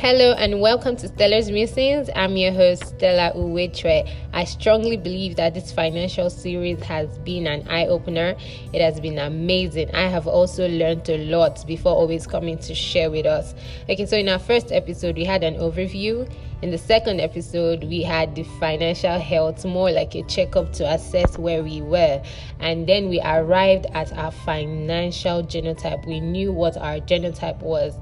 Hello and welcome to Stellar's Musings. I'm your host, Stella Uwetre. I strongly believe that this financial series has been an eye opener. It has been amazing. I have also learned a lot before always coming to share with us. Okay, so in our first episode, we had an overview. In the second episode, we had the financial health, more like a checkup to assess where we were. And then we arrived at our financial genotype. We knew what our genotype was.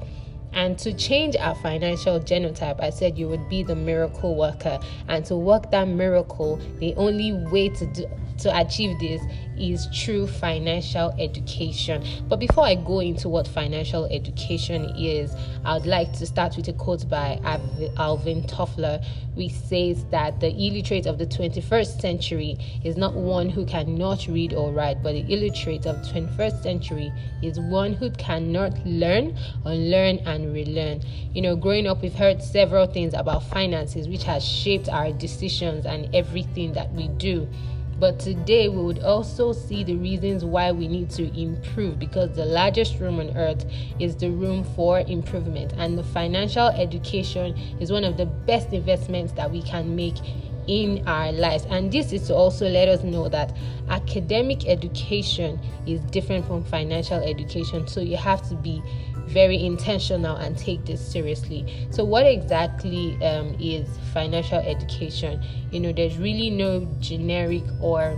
And to change our financial genotype, I said you would be the miracle worker. And to work that miracle, the only way to do, to achieve this is true financial education. But before I go into what financial education is, I would like to start with a quote by Alvin Toffler, which says that the illiterate of the 21st century is not one who cannot read or write, but the illiterate of the 21st century is one who cannot learn, unlearn, and relearn. You know, growing up, we've heard several things about finances, which has shaped our decisions and everything that we do. But today we would also see the reasons why we need to improve because the largest room on earth is the room for improvement. And the financial education is one of the best investments that we can make in our lives. And this is to also let us know that academic education is different from financial education. So you have to be very intentional and take this seriously. So, what exactly um, is financial education? You know, there's really no generic or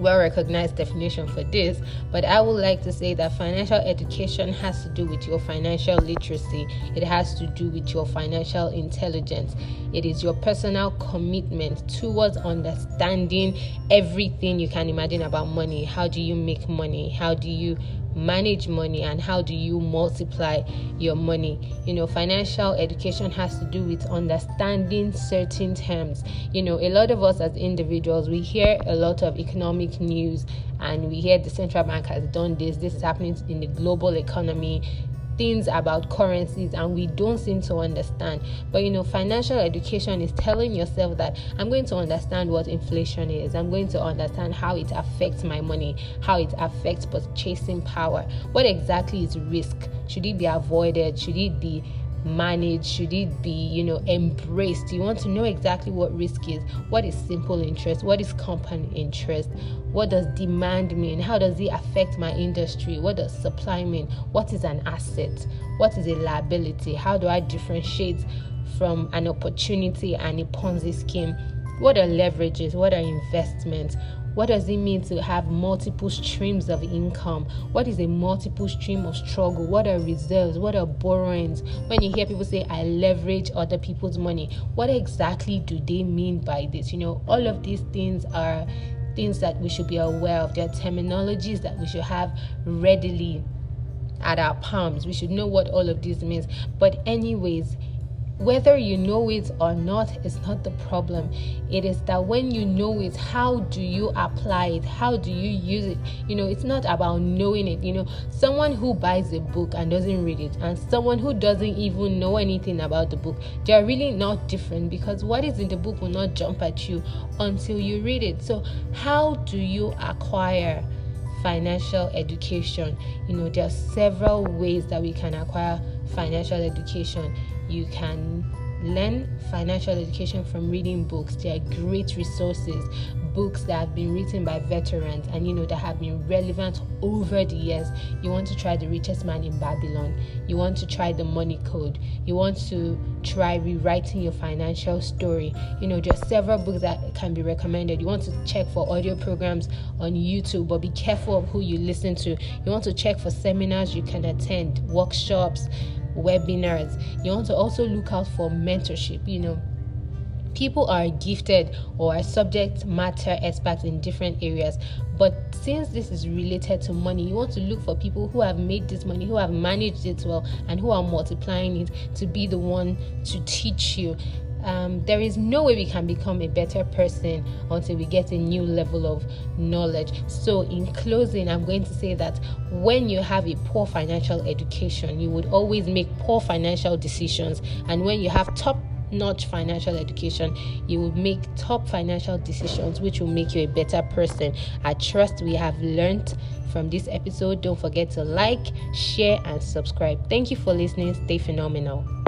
well recognized definition for this, but I would like to say that financial education has to do with your financial literacy, it has to do with your financial intelligence. It is your personal commitment towards understanding everything you can imagine about money. How do you make money? How do you manage money and how do you multiply your money? You know financial education has to do with understanding certain terms. You know a lot of us as individuals we hear a lot of economic news and we hear the central bank has done this this is happening in the global economy things about currencies and we don't seem to understand. But you know, financial education is telling yourself that I'm going to understand what inflation is, I'm going to understand how it affects my money, how it affects purchasing power. What exactly is risk? Should it be avoided? Should it be managed? Should it be, you know, embraced? You want to know exactly what risk is. What is simple interest? What is compound interest? What does demand mean? How does it affect my industry? What does supply mean? What is an asset? What is a liability? How do I differentiate from an opportunity and a Ponzi scheme? What are leverages? What are investments? What does it mean to have multiple streams of income? What is a multiple stream of struggle? What are reserves? What are borrowings? When you hear people say, I leverage other people's money, what exactly do they mean by this? You know, all of these things are things that we should be aware of. There are terminologies that we should have readily at our palms. We should know what all of this means. But, anyways, whether you know it or not is not the problem. It is that when you know it how do you apply it? How do you use it? You know it's not about knowing it you know. Someone who buys a book and doesn't read it and someone who doesn't even know anything about the book they are really not different because what is in the book will not jump at you until you read it. So how do you acquire financial education? You know there are several ways that we can acquire financial education you can learn financial education from reading books. They are great resources, books that have been written by veterans and you know that have been relevant over the years. You want to try The Richest Man in Babylon. You want to try The Money Code. You want to try rewriting your financial story. You know, just several books that can be recommended. You want to check for audio programs on YouTube, but be careful of who you listen to. You want to check for seminars you can attend, workshops, webinars. You want to also look out for mentorship. You know, people are gifted or are subject matter experts in different areas but since this is related to money you want to look for people who have made this money who have managed it well and who are multiplying it to be the one to teach you um, there is no way we can become a better person until we get a new level of knowledge. So, in closing, I'm going to say that when you have a poor financial education, you would always make poor financial decisions, and when you have top notch financial education, you will make top financial decisions, which will make you a better person. I trust we have learned from this episode. Don't forget to like, share, and subscribe. Thank you for listening. Stay phenomenal.